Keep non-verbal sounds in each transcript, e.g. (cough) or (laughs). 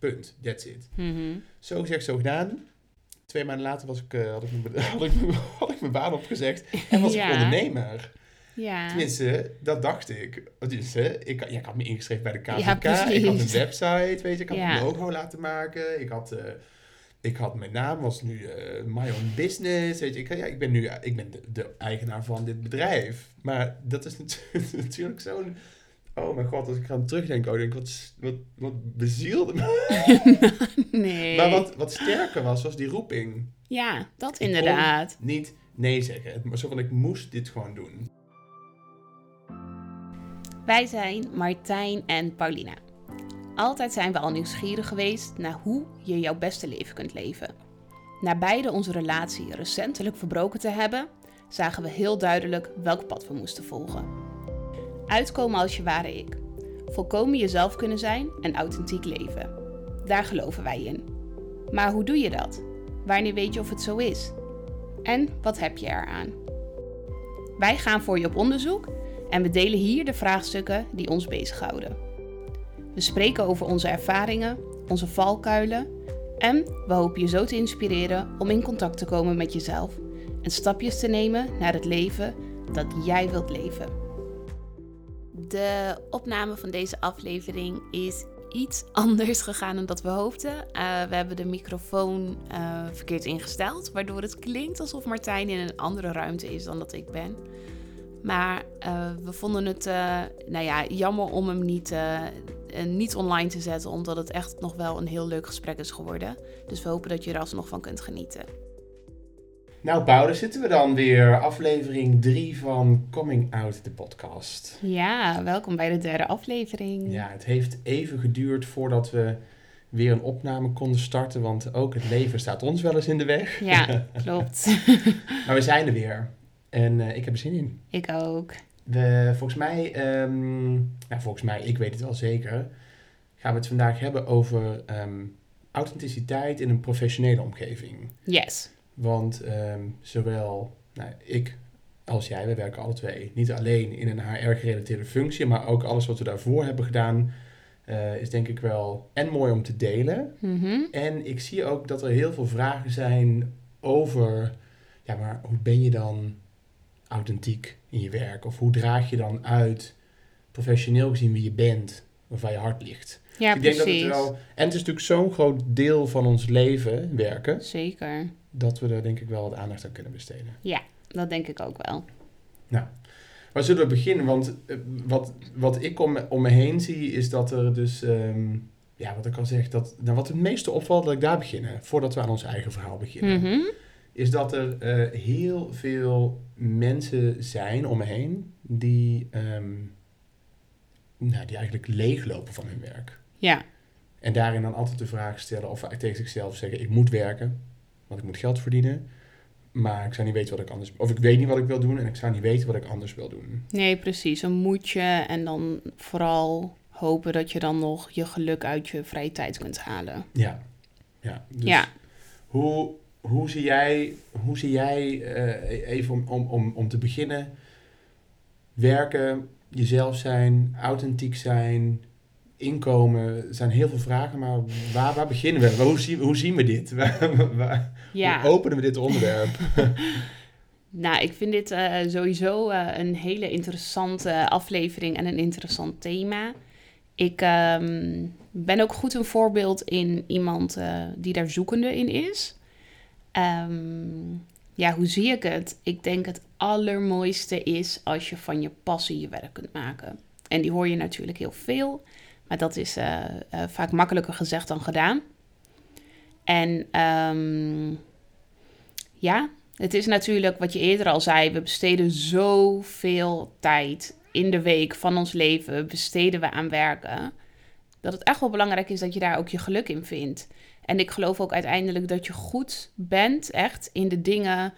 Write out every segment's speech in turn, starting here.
Punt. That's it. Mhm. Zo gezegd, zo gedaan. Twee maanden later was ik, eh, had, ik mijn, (laughs) had, ik, mijn- (laughs) had ik mijn baan opgezegd en was (laughs) Ja. ik ondernemer. Ja. Tenminste, dat dacht ik. Dus, hè, ik, ja, ik had me ingeschreven bij de KVK. Ja, ik had een website, weet je. Ik had Ja. een logo laten maken. Ik had, eh, ik had mijn naam was nu eh, My Own Business. Weet je. Ik, ja, ik ben nu ik ben de, de eigenaar van dit bedrijf. Maar dat is natu- natuurlijk zo'n... Oh mijn god, als ik aan terugdenk, oh, ik denk, wat, wat, wat bezielde me. (laughs) nee. Maar wat, wat sterker was, was die roeping. Ja, dat Ik inderdaad. Niet nee zeggen. Maar zo van, ik moest dit gewoon doen. Wij zijn Martijn en Paulina. Altijd zijn we al nieuwsgierig geweest naar hoe je jouw beste leven kunt leven. Na beide onze relatie recentelijk verbroken te hebben, zagen we heel duidelijk welk pad we moesten volgen. Uitkomen als je ware ik. Volkomen jezelf kunnen zijn en authentiek leven. Daar geloven wij in. Maar hoe doe je dat? Wanneer weet je of het zo is? En wat heb je eraan? Wij gaan voor je op onderzoek en we delen hier de vraagstukken die ons bezighouden. We spreken over onze ervaringen, onze valkuilen en we hopen je zo te inspireren om in contact te komen met jezelf en stapjes te nemen naar het leven dat jij wilt leven. De opname van deze aflevering is iets anders gegaan dan dat we hoopten. Eh, we hebben de microfoon eh, verkeerd ingesteld, waardoor het klinkt alsof Martijn in een andere ruimte is dan dat ik ben. Maar eh, we vonden het nou ja, jammer om hem niet, niet online te zetten, omdat het echt nog wel een heel leuk gesprek is geworden. Dus we hopen dat je er alsnog van kunt genieten. Nou, daar zitten we dan weer. Aflevering 3 van Coming Out, de podcast. Ja, welkom bij de derde aflevering. Ja, het heeft even geduurd voordat we weer een opname konden starten, want ook het leven staat ons wel eens in de weg. Ja, (laughs) klopt. Maar we zijn er weer. En eh, ik heb er zin in. ik ook. We, volgens mij, ehm, nou, volgens mij, ik weet het wel zeker, gaan we het vandaag hebben over ehm, authenticiteit in een professionele omgeving. Yes. Want ehm, zowel nou, ik als jij, we werken alle twee niet alleen in een HR-gerelateerde functie, maar ook alles wat we daarvoor hebben gedaan, eh, is denk ik wel en mooi om te delen. Mhm. En ik zie ook dat er heel veel vragen zijn over, ja, maar hoe ben je dan authentiek in je werk? Of hoe draag je dan uit, professioneel gezien, wie je bent, of waar je hart ligt? Ja, ik denk dat precies. het wel, en het is natuurlijk zo'n groot deel van ons leven, werken, Zeker. dat we er denk ik wel wat aandacht aan kunnen besteden. Dat denk ik ook wel. Waar zullen we beginnen? Want eh, wat, wat ik om, me- om me heen zie, is dat er dus, ehm, ja, wat ik al zeg, dat, nou, wat het meeste opvalt, dat ik daar beginnen, voordat we aan ons eigen verhaal beginnen, Mhm. is dat er eh, heel veel mensen zijn om me heen die, ehm, nou, die eigenlijk leeglopen van hun werk. Ja, En daarin dan altijd de vraag stellen, of tegen zichzelf zeggen, ik moet werken, want ik moet geld verdienen. Maar ik zou niet weten wat ik anders... Of ik weet niet wat ik wil doen en ik zou niet weten wat ik anders wil doen. nee, precies. Een moedje en dan vooral hopen dat je dan nog je geluk uit je vrije tijd kunt halen. Ja. Ja. Dus Ja. Hoe, hoe zie jij, hoe zie jij eh, even om, om, om, om te beginnen, werken, jezelf zijn, authentiek zijn, inkomen, er zijn heel veel vragen, maar waar, waar beginnen we? Hoe zien, hoe zien we dit? (laughs) Waar, waar- Ja. Hoe openen we dit onderwerp? (laughs) Nou, ik vind dit eh, sowieso eh, een hele interessante aflevering en een interessant thema. Ik ehm, ben ook goed een voorbeeld in iemand eh, die daar zoekende in is. Ehm, ja, hoe zie ik het? Ik denk het allermooiste is als je van je passie je werk kunt maken. En die hoor je natuurlijk heel veel, maar dat is eh, eh, vaak makkelijker gezegd dan gedaan. En ehm, ja, het is natuurlijk wat je eerder al zei. We besteden zoveel tijd in de week van ons leven. Besteden we aan werken. Dat het echt wel belangrijk is dat je daar ook je geluk in vindt. En ik geloof ook uiteindelijk dat je goed bent, echt in de dingen.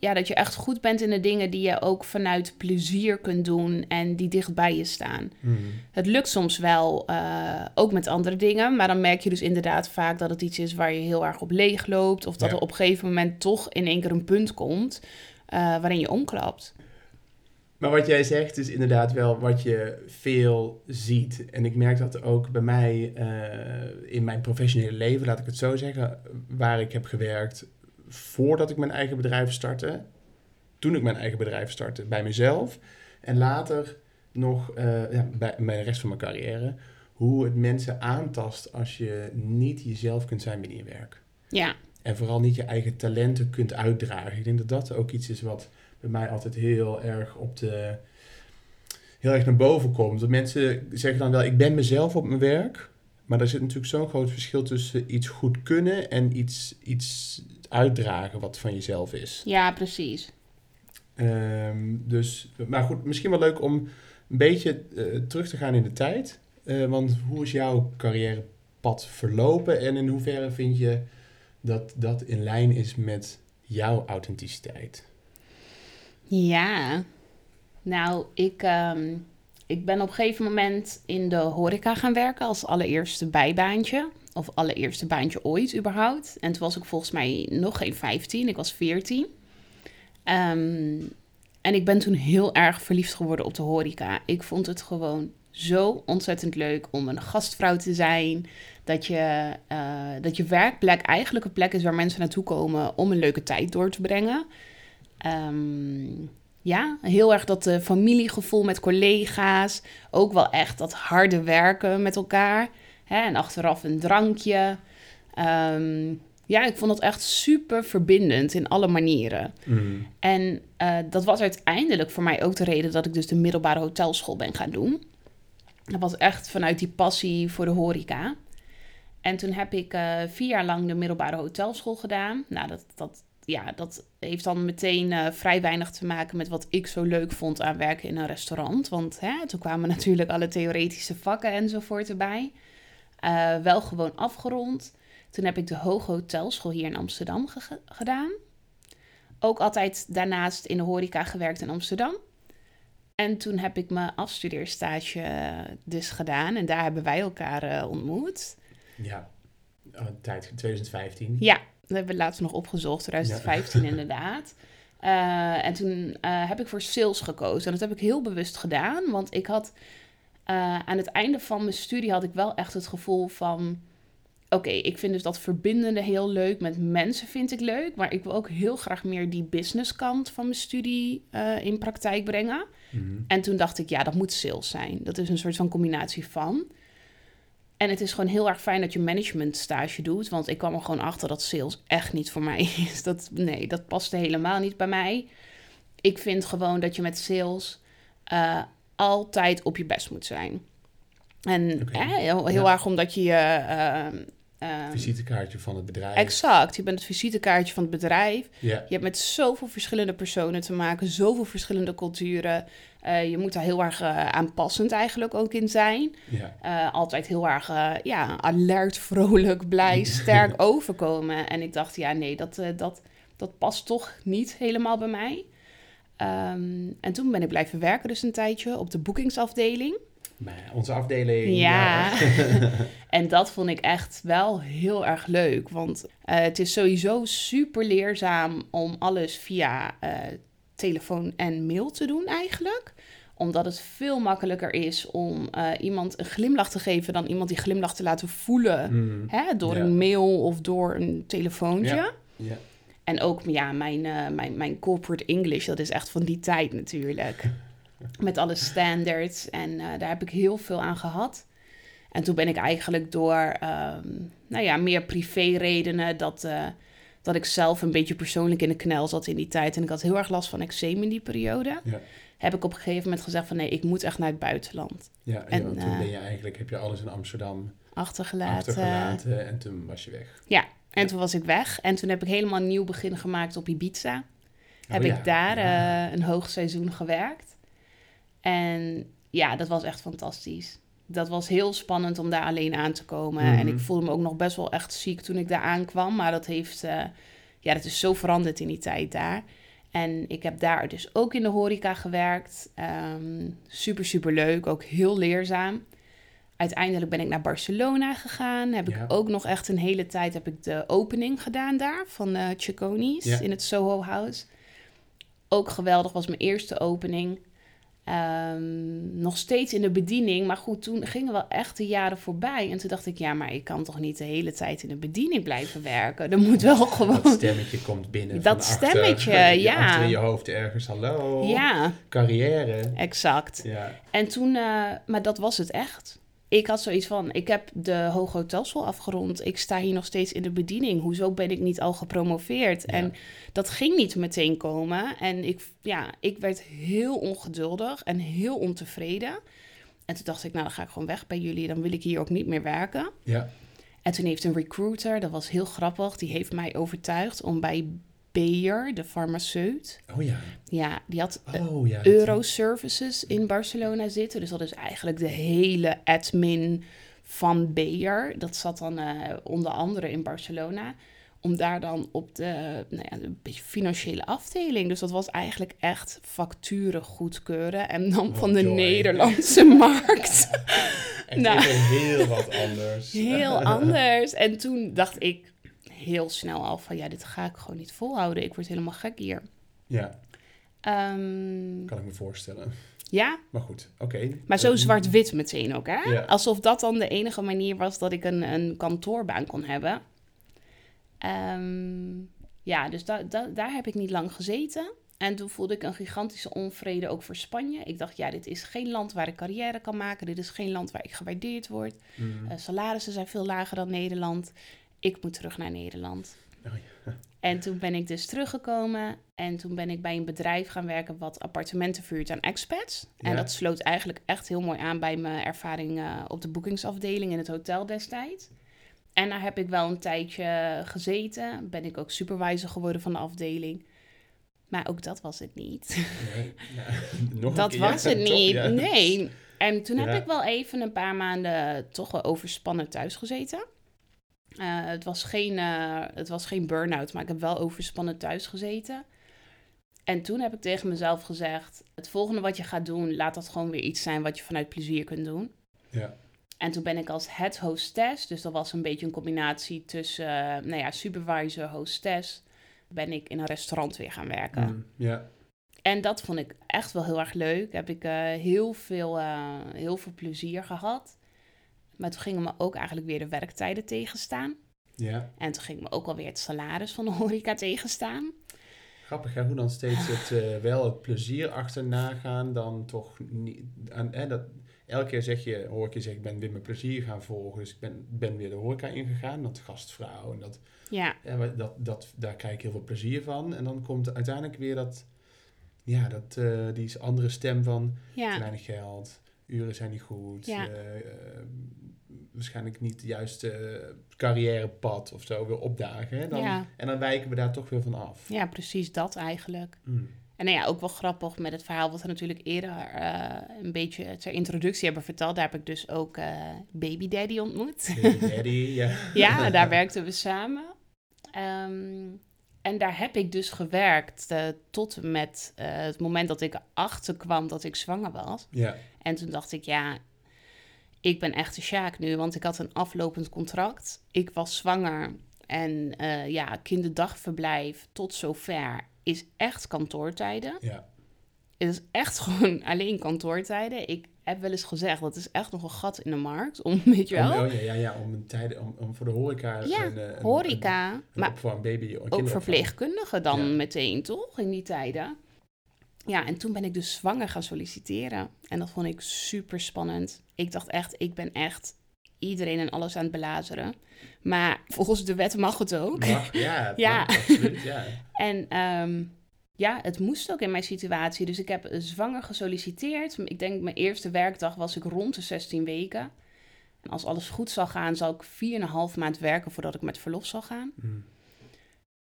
Ja, dat je echt goed bent in de dingen die je ook vanuit plezier kunt doen en die dicht bij je staan. Hmm. Het lukt soms wel, eh, ook met andere dingen. Maar dan merk je dus inderdaad vaak dat het iets is waar je heel erg op leeg loopt. Of dat Ja. er op een gegeven moment toch in één keer een punt komt eh, waarin je omklapt. Maar wat jij zegt is inderdaad wel wat je veel ziet. En ik merk dat ook bij mij eh, in mijn professionele leven, laat ik het zo zeggen, waar ik heb gewerkt voordat ik mijn eigen bedrijf startte, toen ik mijn eigen bedrijf startte, bij mezelf. En later nog uh, ja, bij, bij de rest van mijn carrière, hoe het mensen aantast als je niet jezelf kunt zijn binnen je werk. Ja. En vooral niet je eigen talenten kunt uitdragen. Ik denk dat dat ook iets is wat bij mij altijd heel erg op de. heel erg naar boven komt. Dat mensen zeggen dan wel: ik ben mezelf op mijn werk. Maar er zit natuurlijk zo'n groot verschil tussen iets goed kunnen en iets, iets uitdragen wat van jezelf is. Ja, precies. Um, dus, maar goed, misschien wel leuk om een beetje uh, terug te gaan in de tijd. Uh, want hoe is jouw carrièrepad verlopen en in hoeverre vind je dat dat in lijn is met jouw authenticiteit? Ja, nou, ik, um, ik ben op een gegeven moment in de horeca gaan werken als allereerste bijbaantje. Of allereerste baantje ooit überhaupt. En toen was ik volgens mij nog geen 15, ik was 14. Um, en ik ben toen heel erg verliefd geworden op de horeca. Ik vond het gewoon zo ontzettend leuk om een gastvrouw te zijn. Dat je, uh, dat je werkplek eigenlijk een plek is waar mensen naartoe komen om een leuke tijd door te brengen. Um, ja, heel erg dat uh, familiegevoel met collega's. Ook wel echt dat harde werken met elkaar. Hè? En achteraf een drankje. Um, ja, ik vond dat echt super verbindend in alle manieren. Mm. En uh, dat was uiteindelijk voor mij ook de reden dat ik dus de middelbare hotelschool ben gaan doen. Dat was echt vanuit die passie voor de horeca. En toen heb ik uh, vier jaar lang de middelbare hotelschool gedaan. Nou, dat, dat, ja, dat heeft dan meteen uh, vrij weinig te maken met wat ik zo leuk vond aan werken in een restaurant. Want hè, toen kwamen (laughs) natuurlijk alle theoretische vakken enzovoort erbij. Uh, wel gewoon afgerond. Toen heb ik de Hoge Hotelschool hier in Amsterdam ge gedaan. Ook altijd daarnaast in de horeca gewerkt in Amsterdam. En toen heb ik mijn afstudeerstage dus gedaan. En daar hebben wij elkaar uh, ontmoet. Ja, oh, tijd 2015. Ja, dat hebben we laatst nog opgezocht, 2015 ja. (laughs) inderdaad. Uh, en toen heb ik voor sales gekozen. En dat heb ik heel bewust gedaan, want ik had uh, aan het einde van mijn studie had ik wel echt het gevoel van... Oké, okay, ik vind dus dat verbindende heel leuk. Met mensen vind ik leuk. Maar ik wil ook heel graag meer die businesskant van mijn studie in praktijk brengen. Mm -hmm. En toen dacht ik, ja, dat moet sales zijn. Dat is een soort van combinatie van. En het is gewoon heel erg fijn dat je management stage doet. Want ik kwam er gewoon achter dat sales echt niet voor mij (laughs) is. Dat, nee, dat paste helemaal niet bij mij. Ik vind gewoon dat je met sales uh, altijd op je best moet zijn. En okay. eh, heel, heel ja. erg omdat je je... Uh, uh, visitekaartje van het bedrijf. Exact, je bent het visitekaartje van het bedrijf. Yeah. Je hebt met zoveel verschillende personen te maken, zoveel verschillende culturen. Uh, je moet daar heel erg uh, aanpassend eigenlijk ook in zijn. Yeah. Uh, altijd heel erg ja, alert, (laughs) vrolijk, blij, (laughs) sterk overkomen. En ik dacht, ja, nee, dat, dat, dat past toch niet helemaal bij mij. Um, en toen ben ik blijven werken dus een tijdje op de boekingsafdeling. Onze afdeling. Ja. ja. (laughs) en dat vond ik echt wel heel erg leuk. Want uh, het is sowieso super leerzaam om alles via uh, telefoon en mail te doen eigenlijk omdat het veel makkelijker is om uh, iemand een glimlach te geven dan iemand die glimlach te laten voelen. Mm. Hè, door Ja. een mail of door een telefoontje. Ja. Ja. En ook ja, mijn, uh, mijn, mijn corporate English, dat is echt van die tijd natuurlijk. (laughs) Met alle standards. En uh, daar heb ik heel veel aan gehad. En toen ben ik eigenlijk door, um, nou ja, meer privé redenen dat, uh, dat ik zelf een beetje persoonlijk in de knel zat in die tijd. En ik had heel erg last van eczeem in die periode. Ja. Heb ik op een gegeven moment gezegd van nee, ik moet echt naar het buitenland. Ja, En, en, toen eh, ben je eigenlijk, heb je alles in Amsterdam Achtergelaten. achtergelaten en toen was je weg. Ja, en toen was ik weg. En toen heb ik helemaal een nieuw begin gemaakt op Ibiza. heb Oh ja, ik daar eh, een hoogseizoen gewerkt. En ja, dat was echt fantastisch. Dat was heel spannend om daar alleen aan te komen. Mhm. En ik voelde me ook nog best wel echt ziek toen ik daar aankwam. Maar dat heeft, eh, ja, dat is zo veranderd in die tijd daar. En ik heb daar dus ook in de horeca gewerkt. Ehm, super, super leuk. Ook heel leerzaam. Uiteindelijk ben ik naar Barcelona gegaan. Heb Ja. ik ook nog echt een hele tijd heb ik de opening gedaan daar van uh, Ja. in het Soho House. Ook geweldig, was mijn eerste opening. Ehm, nog steeds in de bediening. Maar goed, toen gingen wel echt de jaren voorbij. En toen dacht ik, ja, maar ik kan toch niet de hele tijd in de bediening blijven werken. Er moet wel gewoon... Dat stemmetje komt binnen Dat achter, stemmetje, (laughs) je- ja. Achter in je hoofd ergens, hallo, Ja, carrière. exact. Ja, En toen, eh, maar dat was het echt. Ik had zoiets van, ik heb de Hoge Hotelschool afgerond. Ik sta hier nog steeds in de bediening. Hoezo ben ik niet al gepromoveerd? Ja. En dat ging niet meteen komen. En ik, ja, ik werd heel ongeduldig en heel ontevreden. En toen dacht ik, nou dan ga ik gewoon weg bij jullie. Dan wil ik hier ook niet meer werken. ja. En toen heeft een recruiter, dat was heel grappig, die heeft mij overtuigd om bij Bayer, de farmaceut. Oh ja. Ja, die had eh, Oh ja. Euroservices in Barcelona zitten. Dus dat is eigenlijk de hele admin van Bayer. Dat zat dan eh, onder andere in Barcelona. Om daar dan op de, nou ja, beetje financiële afdeling. Dus dat was eigenlijk echt facturen goedkeuren. En dan Oh, van de joy. Nederlandse (laughs) markt. Echt Nou. heel wat anders. Heel (laughs) anders. En toen dacht ik heel snel al van... Ja, dit ga ik gewoon niet volhouden. Ik word helemaal gek hier. Ja, Ehm, kan ik me voorstellen. ja, Maar goed, oké. Maar zo Eh, zwart-wit meteen ook, hè? Ja. Alsof dat dan de enige manier was dat ik een, een kantoorbaan kon hebben. Ehm, ja, dus da- da- daar heb ik niet lang gezeten. En toen voelde ik een gigantische onvrede ook voor Spanje. Ik dacht, ja, dit is geen land waar ik carrière kan maken. Dit is geen land waar ik gewaardeerd word. mm, Eh, salarissen zijn veel lager dan Nederland. Ik moet terug naar Nederland. Oh En toen ben ik dus teruggekomen. En toen ben ik bij een bedrijf gaan werken wat appartementen vuurt aan expats. En Ja. dat sloot eigenlijk echt heel mooi aan bij mijn ervaring eh, op de boekingsafdeling in het hotel destijds. En daar heb ik wel een tijdje gezeten. Ben ik ook supervisor geworden van de afdeling. Maar ook dat was het niet. nee, ja, (laughs) nog Dat keer, was het toch, niet. ja. Nee. En toen heb ik wel even een paar maanden toch wel overspannen thuis gezeten. Eh, het was geen, eh, het was geen burn-out, maar ik heb wel overspannen thuis gezeten. En toen heb ik tegen mezelf gezegd: het volgende wat je gaat doen, laat dat gewoon weer iets zijn wat je vanuit plezier kunt doen. Ja, En toen ben ik als head hostess, dus dat was een beetje een combinatie tussen, eh, nou ja, supervisor, hostess, ben ik in een restaurant weer gaan werken. mm, ja. En dat vond ik echt wel heel erg leuk. Heb ik heel, veel, heel veel plezier gehad. Maar toen gingen me ook eigenlijk weer de werktijden tegenstaan. ja. En toen ging me ook alweer het salaris van de horeca tegenstaan. Grappig hè, hoe dan steeds het, eh, wel het plezier achterna gaan, dan toch niet... En, hè, dat, elke keer zeg je, hoor ik je zeggen, ik ben weer mijn plezier gaan volgen. Dus ik ben, ben weer de horeca ingegaan, dat gastvrouw. En dat, Ja, dat, dat, daar krijg ik heel veel plezier van. En dan komt uiteindelijk weer dat, ja, dat, eh, die andere stem van te ja, weinig geld, uren zijn niet goed, Ja. eh, waarschijnlijk niet de juiste carrièrepad of zo weer opdagen. Hè? Dan, Ja. En dan wijken we daar toch weer van af. ja, precies dat eigenlijk. Hmm. En nou ja, ook wel grappig met het verhaal wat we natuurlijk eerder eh, een beetje ter introductie hebben verteld. Daar heb ik dus ook eh, Baby Daddy ontmoet. Baby daddy, ja. (laughs) Ja, (laughs) daar werkten we samen. Ehm, en daar heb ik dus gewerkt eh, tot en met eh, het moment dat ik erachter kwam dat ik zwanger was. Ja, En toen dacht ik, ja, ik ben echt de Sjaak nu, want ik had een aflopend contract. Ik was zwanger en eh, ja, kinderdagverblijf tot zover is echt kantoortijden. ja. Het is echt (laughs) gewoon alleen kantoortijden. Ik heb wel eens gezegd, dat is echt nog een gat in de markt. Om, weet je wel, Om, oh, ja, ja, ja, om, een tijden, om, om voor de horeca... Ja, een, een, horeca. Een, maar voor een baby, ook verpleegkundigen dan Ja. meteen, toch? In die tijden. Ja, en toen ben ik dus zwanger gaan solliciteren. En dat vond ik super spannend. Ik dacht echt, ik ben echt iedereen en alles aan het belazeren. Maar volgens de wet mag het ook. Mag, (laughs) ja, Ja. mag, absoluut, ja. (laughs) En ehm, ja, het moest ook in mijn situatie. Dus ik heb zwanger gesolliciteerd. Ik denk mijn eerste werkdag was ik rond de 16 weken. En als alles goed zal gaan, zal ik 4,5 maand werken voordat ik met verlof zal gaan. Hmm.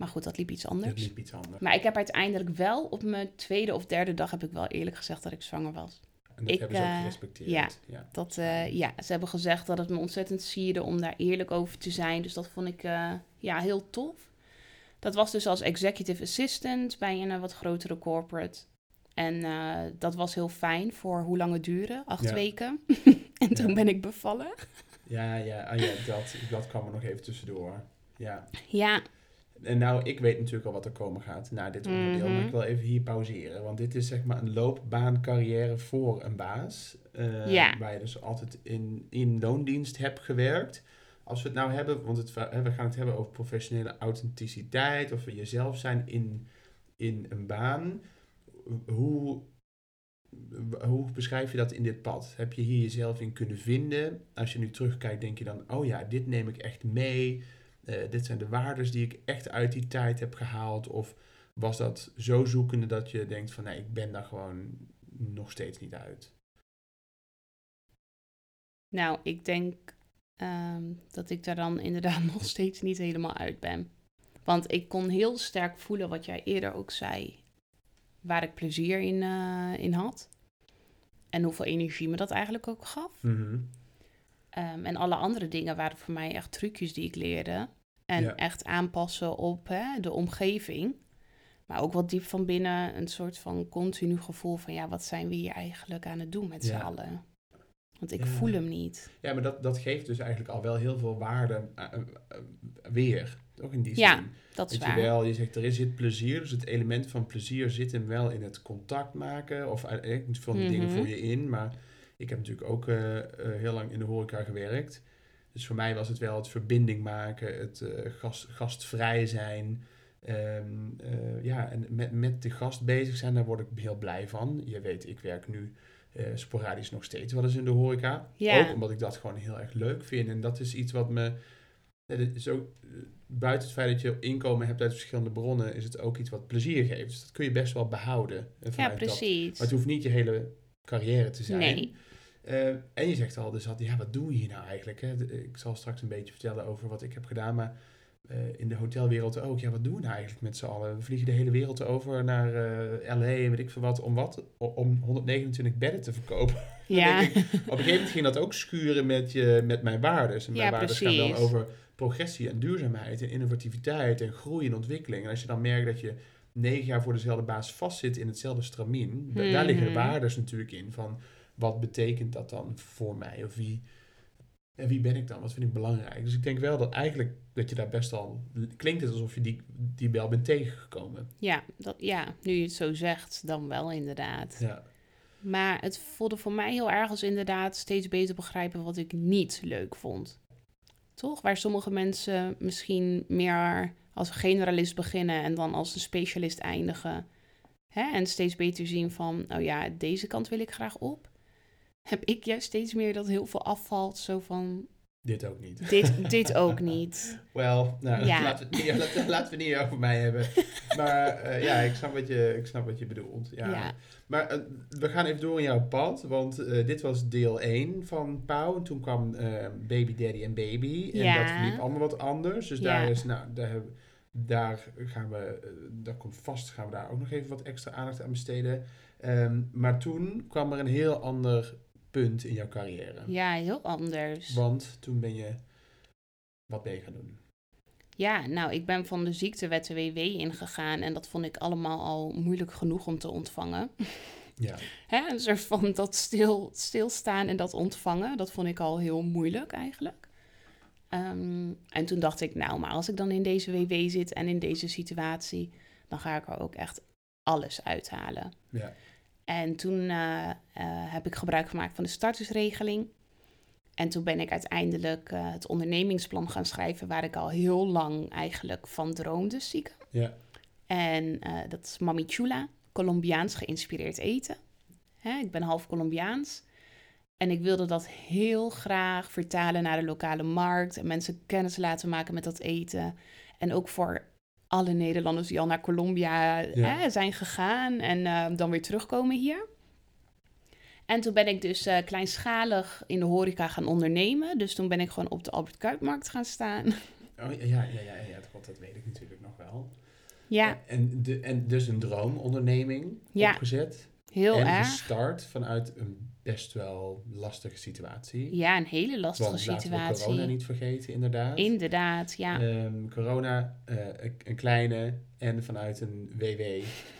Maar goed, dat liep iets Dat anders. liep iets anders. Maar ik heb uiteindelijk wel op mijn tweede of derde dag heb ik wel eerlijk gezegd dat ik zwanger was. En dat ik, hebben ze ook eh, gerespecteerd. ja. ja. Dat, eh, ja, ze hebben gezegd dat het me ontzettend sierde om daar eerlijk over te zijn. Dus dat vond ik eh, ja, heel tof. Dat was dus als executive assistant bij een wat grotere corporate. En dat was heel fijn voor hoe lang het duurde, acht Ja. weken. (laughs) en toen Ja. ben ik bevallen. Ja, ja, ah, ja dat, dat kwam er nog even tussendoor. Ja. Ja, En nou, ik weet natuurlijk al wat er komen gaat na dit onderdeel. Mhm. Maar ik wil even hier pauzeren. Want dit is zeg maar een loopbaancarrière voor een baas. eh, Ja. Waar je dus altijd in, in loondienst hebt gewerkt. Als we het nou hebben, want het, we gaan het hebben over professionele authenticiteit. Of jezelf zijn in, in een baan. Hoe, hoe beschrijf je dat in dit pad? Heb je hier jezelf in kunnen vinden? Als je nu terugkijkt, denk je dan, oh ja, dit neem ik echt mee. Eh, dit zijn de waardes die ik echt uit die tijd heb gehaald. Of was dat zo zoekende dat je denkt van, nee, ik ben daar gewoon nog steeds niet uit? Nou, ik denk ehm, dat ik daar dan inderdaad (laughs) nog steeds niet helemaal uit ben. Want ik kon heel sterk voelen wat jij eerder ook zei, waar ik plezier in, eh, in had. En hoeveel energie me dat eigenlijk ook gaf. Mhm. Ehm, en alle andere dingen waren voor mij echt trucjes die ik leerde. En Ja. echt aanpassen op hè, de omgeving. Maar ook wat diep van binnen een soort van continu gevoel van... ja, wat zijn we hier eigenlijk aan het doen met z'n Ja. allen? Want ik Ja. voel hem niet. Ja, maar dat, dat geeft dus eigenlijk al wel heel veel waarde eh, eh, eh, weer. Toch in die Ja, zin. Dat is Dat je waar. wel, je zegt er is zit plezier, dus het element van plezier zit hem wel in het contact maken. Of vul die dingen Mhm. voor je in, maar ik heb natuurlijk ook eh, eh, heel lang in de horeca gewerkt. Dus voor mij was het wel het verbinding maken, het eh, gast, gastvrij zijn. Ehm, eh, ja, en met, met de gast bezig zijn, daar word ik heel blij van. Je weet, ik werk nu sporadisch nog steeds wel eens in de horeca. Ja. Ook omdat ik dat gewoon heel erg leuk vind. En dat is iets wat me... ja, is ook, buiten het feit dat je inkomen hebt uit verschillende bronnen... is het ook iets wat plezier geeft. Dus dat kun je best wel behouden. eh, Ja, vanuit dat. precies. Maar het hoeft niet je hele carrière te zijn. Nee. Eh, en je zegt al, dus had, ja, wat doen we hier nou eigenlijk? Hè? De- Ik zal straks een beetje vertellen over wat ik heb gedaan, maar eh, in de hotelwereld ook. Ja, wat doen we nou eigenlijk met z'n allen? We vliegen de hele wereld over naar eh LA en weet ik veel wat. Om wat? Om 129 bedden te verkopen. (laughs) Ja, Op een gegeven moment ging dat ook schuren met, je, met mijn waardes. En mijn Ja, waardes gaan dan over progressie en duurzaamheid en innovativiteit en groei en ontwikkeling. En als je dan merkt dat je negen jaar voor dezelfde baas vastzit in hetzelfde stramien, da- daar liggen de waardes natuurlijk in van wat betekent dat dan voor mij? Of wie, en wie ben ik dan? Wat vind ik belangrijk? Dus ik denk wel dat eigenlijk dat je daar best al... Klinkt het alsof je die, die bel bent tegengekomen. ja, dat, ja, nu je het zo zegt, dan wel inderdaad. Ja. Maar het voelde voor mij heel erg als inderdaad steeds beter begrijpen wat ik niet leuk vond. Toch? Waar sommige mensen misschien meer als generalist beginnen en dan als een specialist eindigen. Hè? En steeds beter zien van, oh ja, deze kant wil ik graag op. Heb ik juist steeds meer dat heel veel afvalt. Zo van, Dit ook niet. dit, (laughs) dit ook niet. Wel, nou, Ja. laten, we het niet, laten, laten we het niet over mij hebben. Maar eh, ja, ik snap wat je, ik snap wat je bedoelt. Ja. Ja. Maar eh, we gaan even door in jouw pad, want eh, dit was deel 1 van Pauw. En toen kwam eh, Baby Daddy en Baby. En Ja. dat verliep allemaal wat anders. Dus daar, is, nou, daar, daar gaan we, daar komt vast, gaan we daar ook nog even wat extra aandacht aan besteden. Ehm, maar toen kwam er een heel ander punt in jouw carrière. Ja, heel anders. Want toen ben je, wat ben je gaan doen? Ja, nou, ik ben van de ziektewet de WW ingegaan en dat vond ik allemaal al moeilijk genoeg om te ontvangen. Ja. (laughs) Hè, een soort van dat stil, stilstaan en dat ontvangen, dat vond ik al heel moeilijk eigenlijk. Ehm, en toen dacht ik, nou, maar als ik dan in deze WW zit en in deze situatie, dan ga ik er ook echt alles uithalen. Ja. En toen eh, eh, heb ik gebruik gemaakt van de startersregeling. En toen ben ik uiteindelijk eh, het ondernemingsplan gaan schrijven, waar ik al heel lang eigenlijk van droomde, stiekem. Ja. En dat is Mami Chula, Colombiaans geïnspireerd eten. Hè, ik ben half Colombiaans. En ik wilde dat heel graag vertalen naar de lokale markt. En mensen kennis laten maken met dat eten. En ook voor alle Nederlanders die al naar Colombia Ja. zijn gegaan. En eh, dan weer terugkomen hier. En toen ben ik dus eh, kleinschalig in de horeca gaan ondernemen. Dus toen ben ik gewoon op de Albert Kuipmarkt gaan staan. (laughs) Oh, ja, ja, ja, ja, ja, god, dat weet ik natuurlijk nog wel. Ja, En, de, en dus een droomonderneming Ja. opgezet. heel en erg. gestart vanuit een best wel lastige situatie. Ja, een hele lastige Want laten we situatie. corona niet vergeten, inderdaad. Inderdaad, ja. Ehm, corona, eh, een kleine en vanuit een WW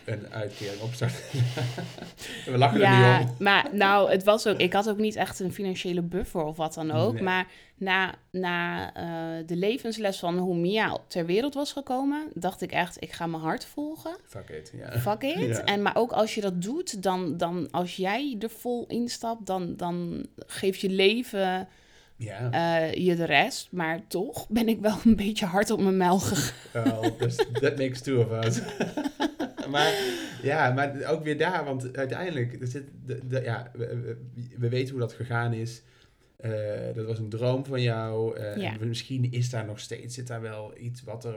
een uitkering opstarten. (laughs) We lachen er niet om. maar nou, het was ook, ik had ook niet echt een financiële buffer of wat dan ook. Nee. Maar na, na eh, de levensles van hoe Mia ter wereld was gekomen, dacht ik echt, ik ga mijn hart volgen. Fuck it, ja. Fuck it. Ja. En, maar ook als je dat doet, dan, dan als jij er vol instapt, dan, dan geeft je leven Ja, eh, je de rest. Maar toch ben ik wel (laughs) een beetje hard op mijn mijl gegaan. wel, dus that makes two of us. (laughs) maar ja, maar ook weer daar, want uiteindelijk, er zit, de, de, ja, we weten hoe dat gegaan is. Eh, dat was een droom van jou. eh, Ja. en misschien is daar nog steeds, zit daar wel iets wat er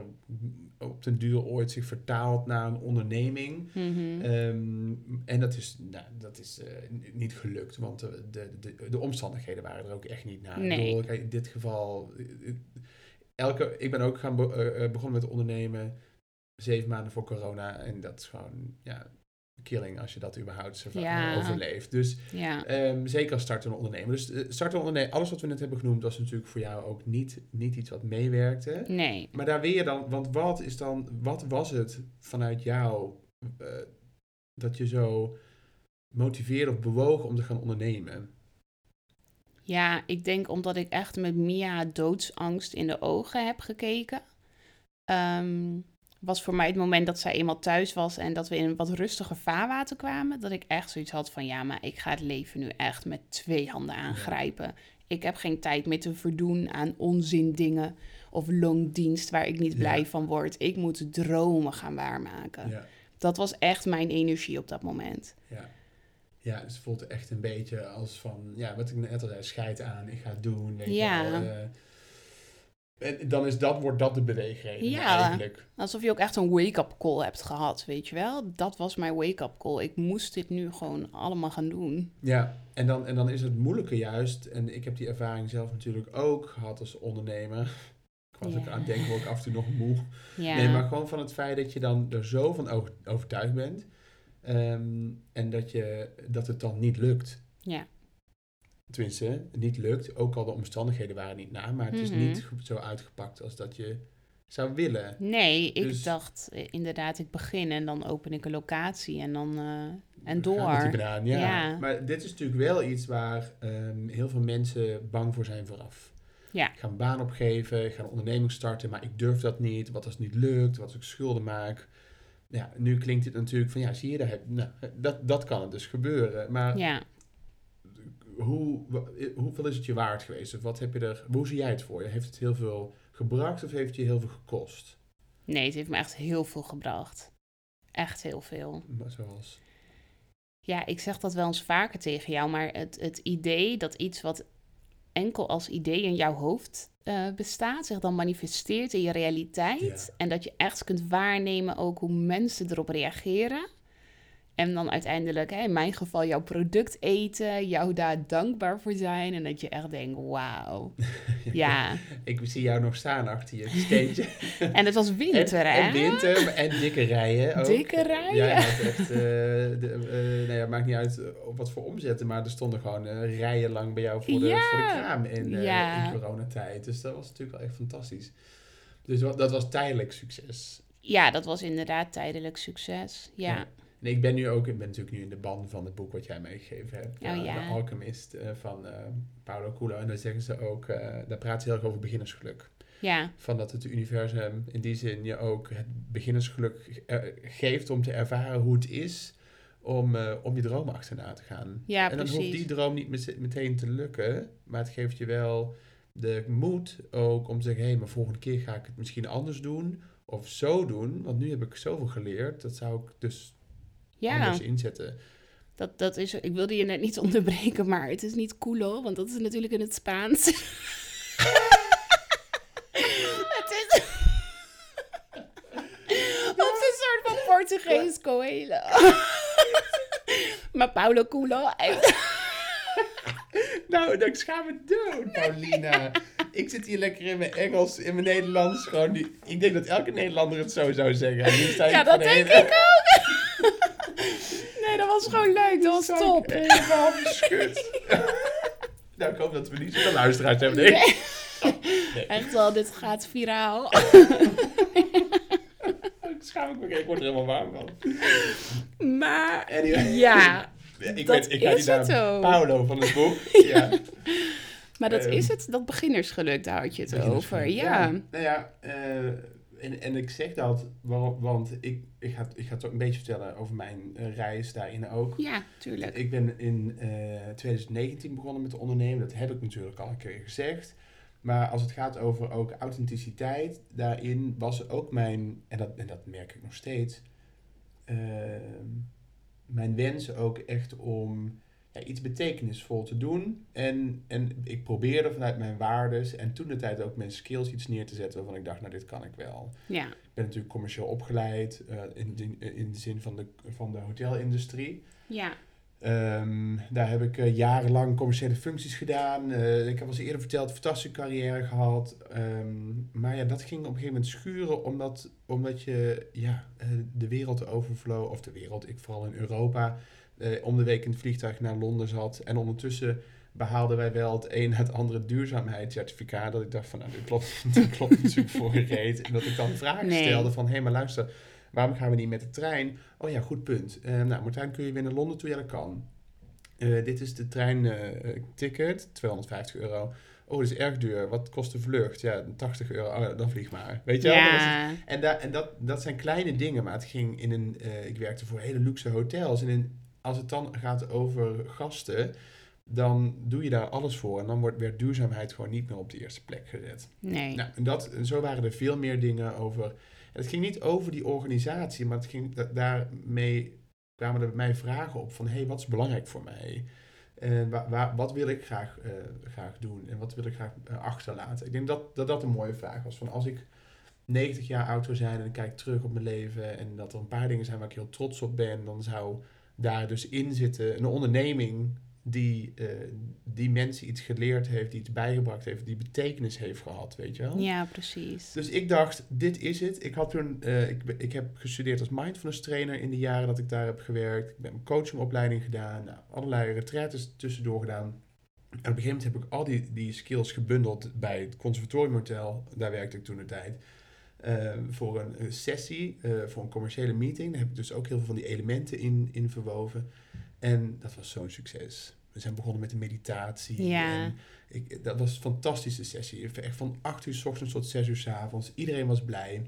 op den duur ooit zich vertaalt naar een onderneming. Mhm. Ehm, en dat is, nou, dat is eh, niet gelukt, want de, de, de, de omstandigheden waren er ook echt niet naar. Ik bedoel, in dit geval, elke, ik ben ook gaan be- begonnen met ondernemen zeven maanden voor corona. En dat is gewoon, ja, killing als je dat überhaupt Ja. overleeft. Dus ja. ehm, zeker als startende ondernemer. Dus eh, startende ondernemer, alles wat we net hebben genoemd, was natuurlijk voor jou ook niet, niet iets wat meewerkte. Nee. Maar daar weer dan, want wat is dan, wat was het vanuit jou eh, dat je zo motiveerde of bewoog om te gaan ondernemen? Ja, ik denk omdat ik echt met Mia doodsangst in de ogen heb gekeken. Ehm, was voor mij het moment dat zij eenmaal thuis was en dat we in een wat rustiger vaarwater kwamen. Dat ik echt zoiets had van ja, maar ik ga het leven nu echt met twee handen aangrijpen. Ik heb geen tijd meer te verdoen aan onzin dingen of loondienst waar ik niet Ja. blij van word. Ik moet dromen gaan waarmaken. Ja, Dat was echt mijn energie op dat moment. ja. Ja, dus het voelt echt een beetje als van, ja, wat ik net al zei, scheid aan, ik ga het doen. Weet Ja. Je eh. En dan is dat, wordt dat de beweegreden Ja. eigenlijk. Alsof je ook echt een wake-up call hebt gehad, weet je wel? Dat was mijn wake-up call. Ik moest dit nu gewoon allemaal gaan doen. Ja, en dan, en dan is het moeilijke juist, en ik heb die ervaring zelf natuurlijk ook gehad als ondernemer. Ik was ook Ja. aan het denken, word ik af en toe nog moe. Ja, Nee, maar gewoon van het feit dat je dan er zo van over- overtuigd bent. ehm, en dat, je, dat het dan niet lukt. ja. Tenminste, niet lukt. Ook al de omstandigheden waren niet na. Maar het is Mhm. niet zo uitgepakt als dat je zou willen. Nee, ik Dus- dacht eh, inderdaad, ik begin en dan open ik een locatie en dan... eh, en gaan door. banaan, ja. Ja. Maar dit is natuurlijk wel iets waar ehm, heel veel mensen bang voor zijn vooraf. Ja. Ik ga een baan opgeven, ik ga een onderneming starten, maar ik durf dat niet. Wat als het niet lukt, wat als ik schulden maak. Ja, nu klinkt het natuurlijk van, ja, zie je, daar heb, nou, dat, dat kan het dus gebeuren. Maar Ja, hoe, hoeveel is het je waard geweest? Of wat heb je er, hoe zie jij het voor je? Heeft het heel veel gebracht of heeft het je heel veel gekost? nee, het heeft me echt heel veel gebracht. Echt heel veel. Maar Zoals, Ja, ik zeg dat wel eens vaker tegen jou, maar het, het idee dat iets wat enkel als idee in jouw hoofd eh, bestaat, zich dan manifesteert in je realiteit. Ja. En dat je echt kunt waarnemen ook hoe mensen erop reageren. En dan uiteindelijk, hè, in mijn geval, jouw product eten, jou daar dankbaar voor zijn. En dat je echt denkt, wauw. (laughs) Ja, ik zie jou nog staan achter je steentje. (laughs) en het was winter, en, hè? en winter, en dikke rijen ook. Dikke rijen? Ja, echt, eh, de, eh, nou ja, maakt niet uit op wat voor omzetten, maar er stonden gewoon eh, rijen lang bij jou voor de, Ja. voor de kraam in, Ja. in coronatijd. Dus dat was natuurlijk wel echt fantastisch. Dus dat was tijdelijk succes. Ja, dat was inderdaad tijdelijk succes. Ja. En ik ben nu ook, ik ben natuurlijk nu in de ban van het boek wat jij meegegeven hebt. Oh, eh, ja. De Alchemist eh, van eh, Paulo Coelho. En daar zeggen ze ook, daar praten ze heel erg over beginnersgeluk. ja, Van dat het universum in die zin je ook het beginnersgeluk geeft om te ervaren hoe het is om, om je droom achterna te gaan. ja en dan hoeft die droom niet met- meteen te lukken, maar het geeft je wel de moed ook om te zeggen, hé, hey, maar volgende keer ga ik het misschien anders doen of zo doen, want nu heb ik zoveel geleerd, dat zou ik dus Ja, anders inzetten. Dat, dat is, ik wilde je net niet (laughs) onderbreken, maar het is niet culo, want dat is natuurlijk in het Spaans. (laughs) het is... (laughs) of een soort van Portugees Coelho. maar Paulo Culo... Nou, dan schaam me dood, Paulina. ik zit hier lekker in mijn Engels, in mijn Nederlands. Gewoon die, ik denk dat elke Nederlander het zo zou zeggen. Ja, dat denk ik ook. Nee, dat was gewoon leuk. Dat was top. Helemaal geschud. (laughs) nou, ik hoop dat we niet zoveel luisteraars hebben. ik. Echt wel, dit gaat viraal. (laughs) Ik Schaam ik me, ik word er helemaal warm van. Maar Anyway. ja, ik dat ik ga is die het ook. Paulo van het boek. (laughs) ja. maar dat Ehm, is het, dat beginnersgeluk, daar had je het over. Ja. Nou ja, eh, en, en ik zeg dat, want ik, ik, ga, ik ga het ook een beetje vertellen over mijn eh, reis daarin ook. Ja, tuurlijk. Ik ben in eh 2019 begonnen met ondernemen. Dat heb ik natuurlijk al een keer gezegd. Maar als het gaat over ook authenticiteit, daarin was ook mijn, en dat, en dat merk ik nog steeds, eh, mijn wens ook echt om ja, iets betekenisvol te doen. En, en ik probeerde vanuit mijn waardes en toen de tijd ook mijn skills iets neer te zetten waarvan ik dacht, nou dit kan ik wel. Ja, Ik ben natuurlijk commercieel opgeleid eh, in, de, in de zin van de, van de hotelindustrie. ja. Ehm, daar heb ik eh, jarenlang commerciële functies gedaan. Eh, ik heb al eens eerder verteld, fantastische carrière gehad. Ehm, maar ja, dat ging op een gegeven moment schuren omdat, omdat je ja, de wereld overvloog, of de wereld, ik vooral in Europa, eh, om de week in het vliegtuig naar Londen zat. En ondertussen behaalden wij wel het een het andere duurzaamheidscertificaat. Dat ik dacht van, nou, dit klopt, (laughs) dit klopt natuurlijk voor een reet. En dat ik dan vragen Nee. stelde van, hé, maar luister, waarom gaan we niet met de trein? Oh ja, goed punt. Eh, nou, Martijn, kun je weer naar Londen toe? Ja, dat kan. Eh, dit is de treinticket, 250 euro. Oh, dat is erg duur. Wat kost de vlucht? Ja, 80 euro. Oh, dan vlieg maar. Weet je wel? Ja, En, da en dat, dat zijn kleine dingen, maar het ging in een... ik werkte voor hele luxe hotels. In, als het dan gaat over gasten, dan doe je daar alles voor. En dan wordt, werd duurzaamheid gewoon niet meer op de eerste plek gezet. nee. Nou, en dat, zo waren er veel meer dingen over. En het ging niet over die organisatie, maar het ging da- daarmee kwamen er bij mij vragen op van hé, hey, wat is belangrijk voor mij? En wa- wa- wat wil ik graag, eh, graag doen en wat wil ik graag eh, achterlaten? Ik denk dat, dat dat een mooie vraag was. Van als ik 90 jaar oud zou zijn en ik kijk terug op mijn leven en dat er een paar dingen zijn waar ik heel trots op ben, dan zou daar dus in zitten een onderneming die, eh, die mensen iets geleerd heeft, die iets bijgebracht heeft, die betekenis heeft gehad, weet je wel? Ja, precies. Dus ik dacht, dit is het. Ik, had toen, eh, ik, ik heb gestudeerd als mindfulness trainer in de jaren dat ik daar heb gewerkt. Ik heb een coachingopleiding gedaan, nou, allerlei retraites tussendoor gedaan. En op een gegeven moment heb ik al die, die skills gebundeld bij het Conservatorium Hotel. Daar werkte ik toen de tijd. Eh, voor een, een sessie, eh, voor een commerciële meeting. Daar heb ik dus ook heel veel van die elementen in, in verwoven. En dat was zo'n succes. We zijn begonnen met de meditatie. Ja. En ik, dat was een fantastische sessie. Echt van 8 uur s ochtends tot 6 uur s avonds. Iedereen was blij.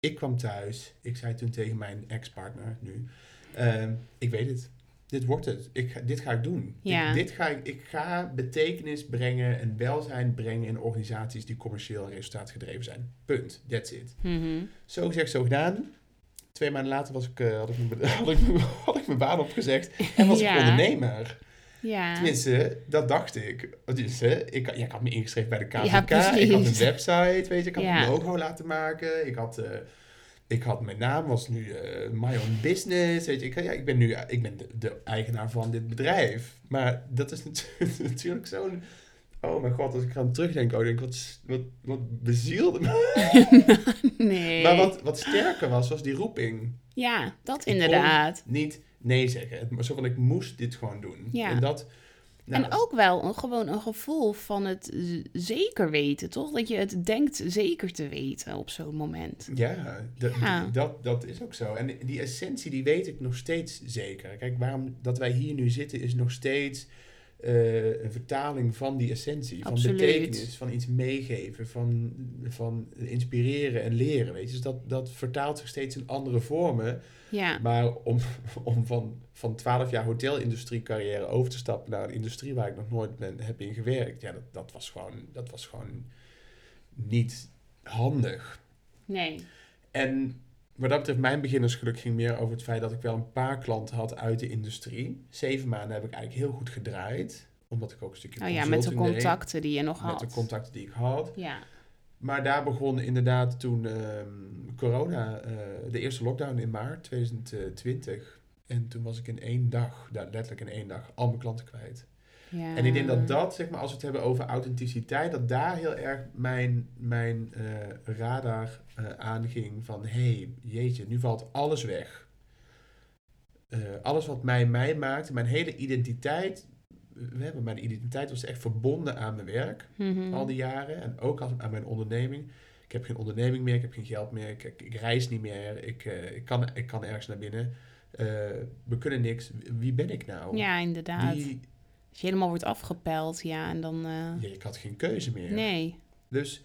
Ik kwam thuis. Ik zei toen tegen mijn ex-partner nu. ehm, ik weet het. Dit wordt het. Ik, dit ga ik doen. Ja. Ik, dit ga ik, ik ga betekenis brengen en welzijn brengen in organisaties die commercieel en resultaatgedreven zijn. Punt. That's it. Mhm. Zo gezegd, zo gedaan. Twee maanden later was ik, eh, had, ik mijn, (laughs) had, ik, mijn- had ik mijn baan opgezegd en was (laughs) Ja. ik ondernemer. Ja. Tenminste, dat dacht ik. Tenminste, ik, ja, ik had me ingeschreven bij de KVK. Ja, ik had een website, weet je. Ik had een logo laten maken. Ik had, eh, ik had mijn naam was nu eh, My Own Business. Weet je. Ik, ja, ik ben nu ik ben de, de eigenaar van dit bedrijf. Maar dat is natu- (laughs) natuurlijk zo'n... Oh mijn god, als ik aan terugdenk, oh, denk ik, wat, wat, wat bezielde me. (laughs) nee. Maar wat, wat sterker was, was die roeping. Ja, dat Ik inderdaad. Niet nee zeggen. Het- Maar zo van, ik moest dit gewoon doen. Ja. En dat... nou, en ook wel een, gewoon een gevoel van het zeker weten, toch? Dat je het denkt zeker te weten op zo'n moment. Ja, dat, Ja. Dat, dat is ook zo. En die essentie, die weet ik nog steeds zeker. Kijk, waarom dat wij hier nu zitten, is nog steeds eh, een vertaling van die essentie. Van Absoluut. betekenis, van iets meegeven, van, van inspireren en leren. Weet je? Dus dat, dat vertaalt zich steeds in andere vormen. Ja, Maar om, om van, van 12 jaar hotelindustrie carrière over te stappen naar een industrie waar ik nog nooit ben, heb in gewerkt, ja, dat, dat, was gewoon, dat was gewoon niet handig. nee. En wat dat betreft, mijn beginnersgeluk ging meer over het feit dat ik wel een paar klanten had uit de industrie. Zeven maanden heb ik eigenlijk heel goed gedraaid, omdat ik ook een stukje Oh ja, met de deed, contacten die je nog met had. de contacten die ik had. Ja, Maar daar begon inderdaad toen ehm, corona, eh, de eerste lockdown in maart 2020. En toen was ik in één dag, letterlijk in één dag, al mijn klanten kwijt. ja. En ik denk dat dat, zeg maar, als we het hebben over authenticiteit, dat daar heel erg mijn, mijn eh, radar eh, aanging van, hé, hey, jeetje, nu valt alles weg. Alles wat mij mij maakt, mijn hele identiteit, we hebben mijn identiteit was echt verbonden aan mijn werk Mhm. al die jaren en ook als, aan mijn onderneming. Ik heb geen onderneming meer, ik heb geen geld meer, ik, ik, ik reis niet meer, ik, eh, ik, kan, ik kan ergens naar binnen. Eh, we kunnen niks. Wie ben ik nou? Ja, inderdaad. Als je helemaal wordt afgepeld, ja, en dan... eh, ja, ik had geen keuze meer. nee. Dus,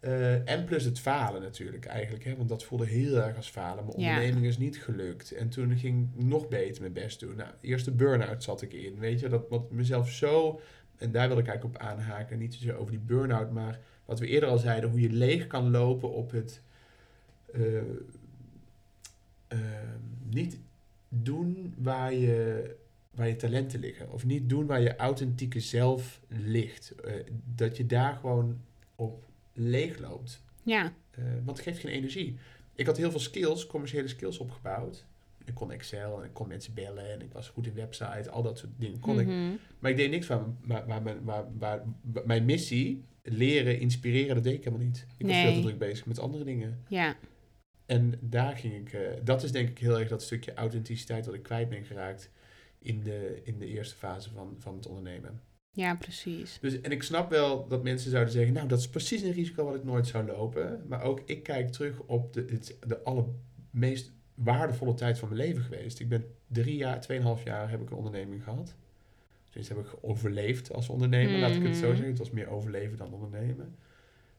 eh, en plus het falen natuurlijk eigenlijk, hè, want dat voelde heel erg als falen. Mijn Ja. onderneming is niet gelukt. En toen ging ik nog beter mijn best doen. Nou, eerst de burn-out zat ik in, weet je, dat wat mezelf zo, en daar wil ik eigenlijk op aanhaken, niet zozeer over die burn-out, maar wat we eerder al zeiden, hoe je leeg kan lopen op het eh, eh, niet doen waar je, waar je talenten liggen. Of niet doen waar je authentieke zelf ligt. Dat je daar gewoon op leeg loopt. Ja, Eh, want het geeft geen energie. Ik had heel veel skills, commerciële skills opgebouwd. Ik kon Excel en ik kon mensen bellen en ik was goed in website, al dat soort dingen kon ik. Mhm. Maar ik deed niks waar, waar, waar, mijn- waar, waar, waar- mijn missie, leren, inspireren, dat deed ik helemaal niet. Ik was veel te druk bezig met andere dingen. ja, En daar ging ik, eh, dat is denk ik heel erg dat stukje authenticiteit dat ik kwijt ben geraakt in de, in de eerste fase van, van het ondernemen. Ja, precies. Dus, en ik snap wel dat mensen zouden zeggen, nou dat is precies een risico wat ik nooit zou lopen. Maar ook ik kijk terug op de, het, de allermeest waardevolle tijd van mijn leven geweest. Ik ben drie jaar, tweeënhalf jaar heb ik een onderneming gehad. Dus heb ik overleefd als ondernemer, laat ik het zo Mhm. zeggen. Het was meer overleven dan ondernemen.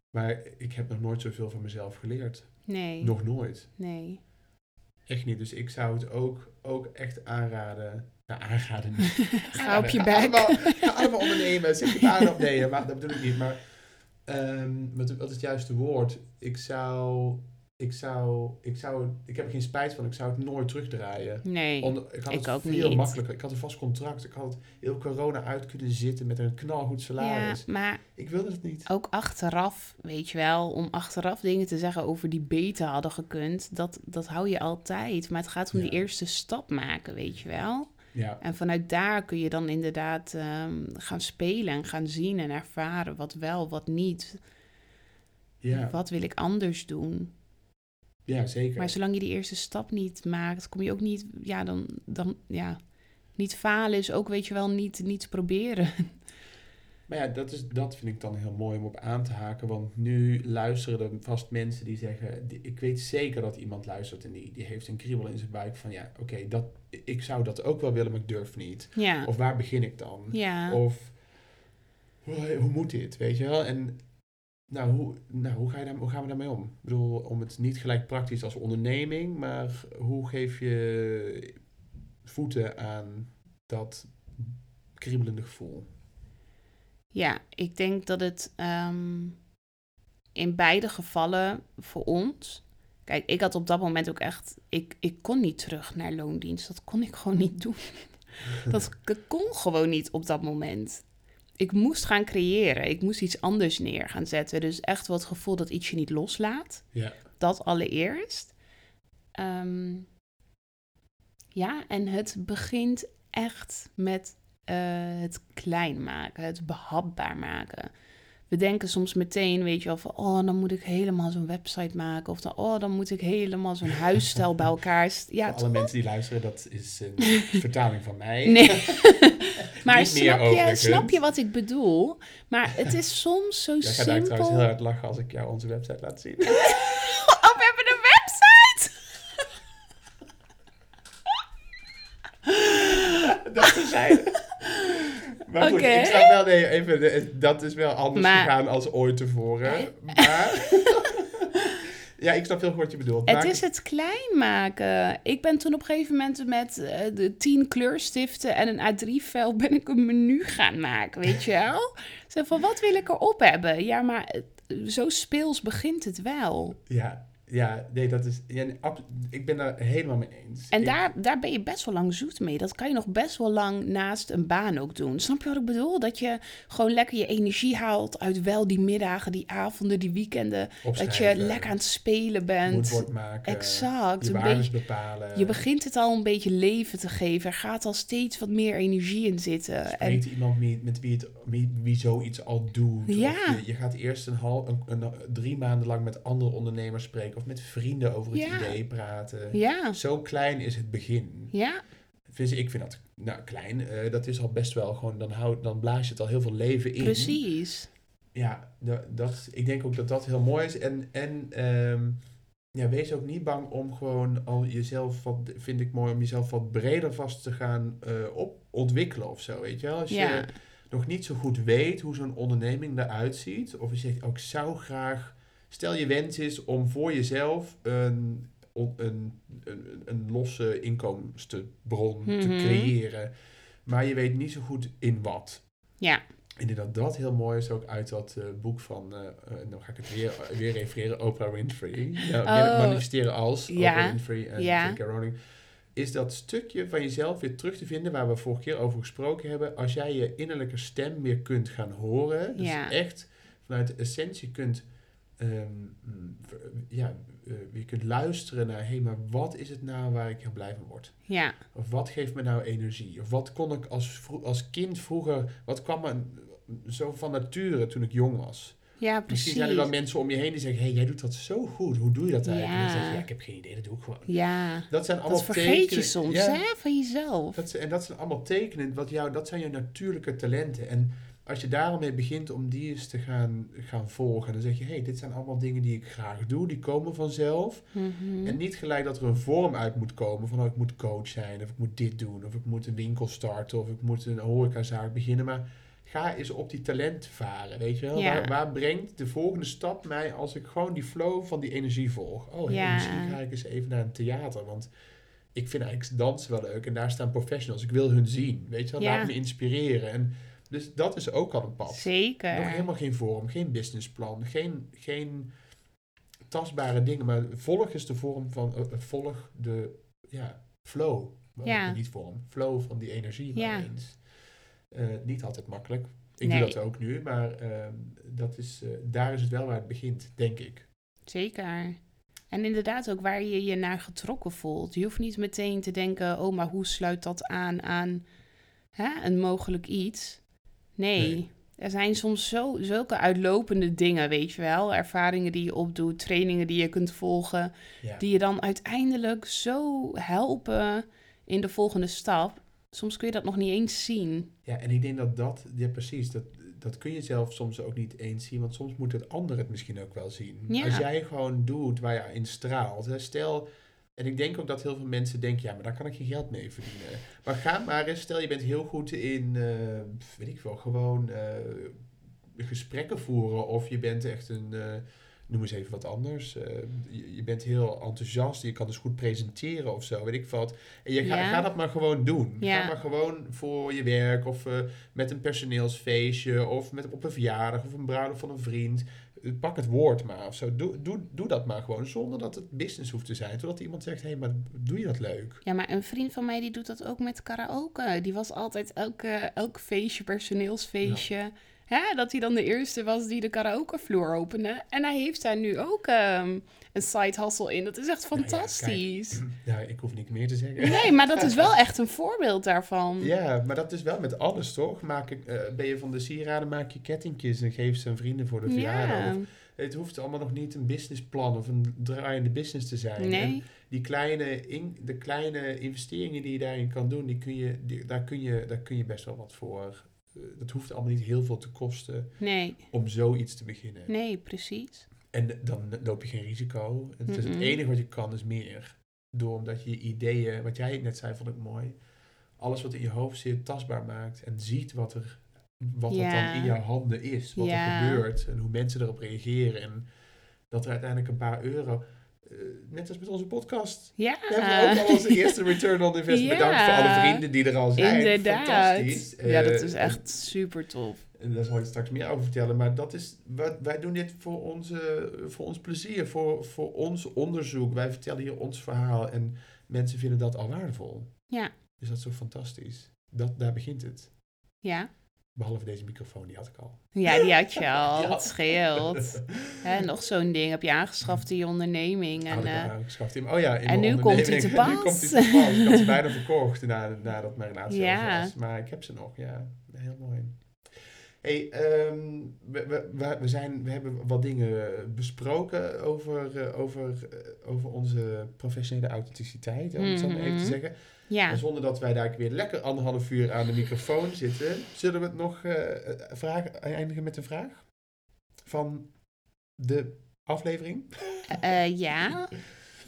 Maar ik heb nog nooit zoveel van mezelf geleerd. Nee, Nog nooit. nee. Echt niet. Dus ik zou het ook, ook echt aanraden. Nou, aanraden niet. (laughs) Ga op je bek. Allemaal, ga allemaal ondernemen. Zet je baan op. Nee, maar dat bedoel ik niet. Maar ehm, wat, wat is het juiste woord? Ik zou, ik zou, ik zou, ik heb er geen spijt van. Ik zou het nooit terugdraaien. Nee, Onder, ik had ik het ook veel niet. makkelijker. Ik had een vast contract. Ik had heel corona uit kunnen zitten met een knalgoed ja, salaris. maar Ik wilde het niet. ook achteraf, weet je wel, om achteraf dingen te zeggen over die beter hadden gekund, dat, dat hou je altijd. Maar het gaat om Ja. die eerste stap maken, weet je wel. Ja, En vanuit daar kun je dan inderdaad ehm, gaan spelen en gaan zien en ervaren wat wel, wat niet. ja, Wat wil ik anders doen? ja zeker. Maar zolang je die eerste stap niet maakt, kom je ook niet, ja, dan, dan ja, niet falen is ook, weet je wel, niet, niet proberen. (laughs) Maar ja, dat, is, dat vind ik dan heel mooi om op aan te haken. Want nu luisteren er vast mensen die zeggen... die- Ik weet zeker dat iemand luistert en die, die heeft een kriebel in zijn buik van... Ja, oké, dat ik zou dat ook wel willen, maar ik durf niet. Ja, Of waar begin ik dan? ja, Of hoe, hoe moet dit, weet je wel? En nou, hoe, nou hoe, ga je daar, hoe gaan we daarmee om? Ik bedoel, om het niet gelijk praktisch als onderneming... maar hoe geef je voeten aan dat kriebelende gevoel? Ja. Ik denk dat het ehm, in beide gevallen voor ons... Kijk, ik had op dat moment ook echt... Ik, ik kon niet terug naar loondienst. Dat kon ik gewoon niet doen. (laughs) Dat kon gewoon niet op dat moment. Ik moest gaan creëren. Ik moest iets anders neer gaan zetten. Dus echt wel het gevoel dat iets je niet loslaat. Ja, Dat allereerst. Ehm, ja, en het begint echt met het klein maken, het behapbaar maken. We denken soms meteen, weet je wel, van oh, dan moet ik helemaal zo'n website maken. Of dan, oh, dan moet ik helemaal zo'n (laughs) huisstijl bij elkaar. Ja, Voor alle mensen die luisteren, dat is een (laughs) vertaling van mij. Nee. (laughs) maar Niet snap je, snap je wat ik bedoel? Maar het is soms zo Jij gaat daar trouwens simpel. heel hard lachen als ik jou onze website laat zien. Oh, we hebben een website! dat terzijde. Ik snap wel, nee, even, dat is wel anders Maar- gegaan als ooit tevoren. Maar, (laughs) ja, ik snap heel goed wat je bedoelt. Het is het klein maken. Ik ben toen op een gegeven moment met eh, de tien kleurstiften en een A3-vel ben ik een menu gaan maken, weet je wel? Zo van, wat wil ik erop hebben? Ja, maar het- zo speels begint het wel. Ja, ja, nee, dat is... Ja, ik ben daar helemaal mee eens. En Ik- daar, daar ben je best wel lang zoet mee. Dat kan je nog best wel lang naast een baan ook doen. Snap je wat ik bedoel? Dat je gewoon lekker je energie haalt uit wel die middagen, die avonden, die weekenden. Dat je lekker aan het spelen bent. maken, Exact. je Een beetje, bepalen. je begint het al een beetje leven te geven. Er gaat al steeds wat meer energie in zitten. En, Spreekt iemand wie, met wie, het, wie, wie zoiets al doet. Ja. je, je gaat eerst een, half, een, een- drie maanden lang met andere ondernemers spreken. Of met vrienden over het Ja. idee praten. ja, Zo klein is het begin. ja, ik vind dat nou, klein. eh, dat is al best wel gewoon, dan, houd, dan blaas je het al heel veel leven in. precies. ja, da- dat, ik denk ook dat dat heel mooi is. En, en ehm, ja, wees ook niet bang om gewoon al jezelf, wat vind ik mooi, om jezelf wat breder vast te gaan eh, op ontwikkelen of zo. Weet je wel? Als Ja. je nog niet zo goed weet hoe zo'n onderneming eruit ziet, of je zegt, ook ik zou graag, stel je wens is om voor jezelf een, een, een, een losse inkomstenbron te Mhm. creëren, maar je weet niet zo goed in wat. Ja. Ik denk dat dat heel mooi is, ook uit dat eh, boek van, eh, nou ga ik het weer, weer refereren, Oprah Winfrey. Ja, Oh. Manifesteren als Ja. Oprah Winfrey en Ja. J.K. Rowling. Is dat stukje van jezelf weer terug te vinden, waar we vorige keer over gesproken hebben. Als jij je innerlijke stem weer kunt gaan horen. Dus Ja. echt vanuit de essentie kunt, ehm, ja, eh, je kunt luisteren naar, hé, hey, maar wat is het nou waar ik heel blij van word? Ja. Of wat geeft me nou energie? Of wat kon ik als, als kind vroeger, wat kwam me zo van nature toen ik jong was? Ja, Misschien precies. zijn er wel mensen om je heen die zeggen, hé, hey, jij doet dat zo goed. Hoe doe je dat eigenlijk? En dan zeg je, Ja. ja, ik heb geen idee, dat doe ik gewoon. Ja. Dat zijn allemaal Dat vergeet je tekenen- soms, Ja, hè, van jezelf. dat, en dat zijn allemaal tekenen, wat jou, dat zijn je natuurlijke talenten. En als je daarom mee begint om die eens te gaan, gaan volgen, dan zeg je, hé, hey, dit zijn allemaal dingen die ik graag doe, die komen vanzelf. Mhm. En niet gelijk dat er een vorm uit moet komen van oh, ik moet coach zijn, of ik moet dit doen, of ik moet een winkel starten, of ik moet een horecazaak beginnen. Maar ga eens op die talent varen, weet je wel? Ja. Waar, waar brengt de volgende stap mij als ik gewoon die flow van die energie volg? Oh, hey, Ja. misschien ga ik eens even naar een theater, want ik vind eigenlijk dansen wel leuk en daar staan professionals. Ik wil hun zien, weet je wel? Ja. Laat me inspireren. En dus dat is ook al een pad. Zeker. Nog helemaal geen vorm, geen businessplan, geen, geen tastbare dingen, maar volg is de vorm van, eh, eh, volg de ja, flow. Ja. Niet vorm, flow van die energie maar Ja. eens. Eh, niet altijd makkelijk. Ik Nee. doe dat ook nu, maar ehm, dat is, daar is het wel waar het begint, denk ik. Zeker. En inderdaad ook waar je je naar getrokken voelt. Je hoeft niet meteen te denken, oh, maar hoe sluit dat aan aan hè, een mogelijk iets? Nee. Nee. Er zijn soms zo, zulke uitlopende dingen, weet je wel. Ervaringen die je opdoet, trainingen die je kunt volgen. Ja. Die je dan uiteindelijk zo helpen in de volgende stap. Soms kun je dat nog niet eens zien. ja, en ik denk dat dat, ja precies, dat, dat kun je zelf soms ook niet eens zien, want soms moet het ander het misschien ook wel zien. Ja. Als jij gewoon doet waar je in straalt, hè, stel, en ik denk ook dat heel veel mensen denken, ja, maar daar kan ik geen geld mee verdienen. Maar ga maar eens, stel je bent heel goed in, eh, weet ik wel, gewoon eh, gesprekken voeren, of je bent echt een, eh, noem eens even wat anders, je, je bent heel enthousiast, je kan dus goed presenteren of zo, weet ik wat. En je ga, Ja. ga dat maar gewoon doen. Ja. Ga maar gewoon voor je werk of met een personeelsfeestje of met, op een verjaardag of een bruiloft van een vriend. Pak het woord maar of zo. Doe, doe, doe dat maar gewoon zonder dat het business hoeft te zijn. Totdat iemand zegt, hé, hey, maar doe je dat leuk? Ja, maar een vriend van mij die doet dat ook met karaoke. Die was altijd elke, elk feestje, personeelsfeestje. Ja, dat hij dan de eerste was die de karaokevloer opende. En hij heeft daar nu ook ehm, een side hustle in. Dat is echt Nou ja, fantastisch. (clears throat) Ja, ik hoef niks meer te zeggen. nee, maar dat is wel (laughs) echt een voorbeeld daarvan. Ja, maar dat is wel met alles, toch? Maak ik, eh, ben je van de sieraden, maak je kettingjes en geef ze aan vrienden voor de verjaardag. Ja. Het hoeft allemaal nog niet een businessplan of een draaiende business te zijn. Nee, die kleine, in, de kleine investeringen die je daarin kan doen, die kun je, die, daar, kun je, daar kun je best wel wat voor. Eh, dat hoeft allemaal niet heel veel te kosten nee, om zoiets te beginnen. nee, precies. En dan loop je geen risico. Het, is het enige wat je kan is meer. Door omdat je je ideeën, wat jij net zei, vond ik mooi. Alles wat in je hoofd zit, tastbaar maakt. En ziet wat er wat Ja. er dan in jouw handen is. Wat Ja. er gebeurt. En hoe mensen erop reageren. En dat er uiteindelijk een paar euro... eh, net als met onze podcast. Ja, We hebben ook al onze eerste return on investment. Ja. Bedankt voor alle vrienden die er al zijn. inderdaad. Fantastisch. Ja, dat Eh, is echt super tof. en daar zal ik straks meer over vertellen. Maar dat is, wij, wij doen dit voor, onze, voor ons plezier, voor, voor ons onderzoek. Wij vertellen hier ons verhaal en mensen vinden dat al waardevol. Ja. Dus dat is zo fantastisch. Dat, daar begint het. Ja. Behalve deze microfoon, die had ik al. Ja, die had je (laughs) al. Het scheelt. (laughs) Nog zo'n ding heb je aangeschaft in je onderneming. En, eh, aangeschaft in- oh ja, in en nu komt hij te onderneming. (laughs) Nu komt hij pas. te pas. Ik had ze bijna verkocht na, nadat mijn relatie Ja. was. Maar ik heb ze nog, ja. Heel mooi. Hey, ehm, we, we, we, we zijn, we hebben wat dingen besproken over, eh, over, eh, over onze professionele authenticiteit, om het zo maar even te Mhm. zeggen. Ja. En zonder dat wij daar weer lekker anderhalf uur aan de microfoon zitten, zullen we het nog eh, vragen, eindigen met een vraag? van de aflevering? Eh, eh, ja,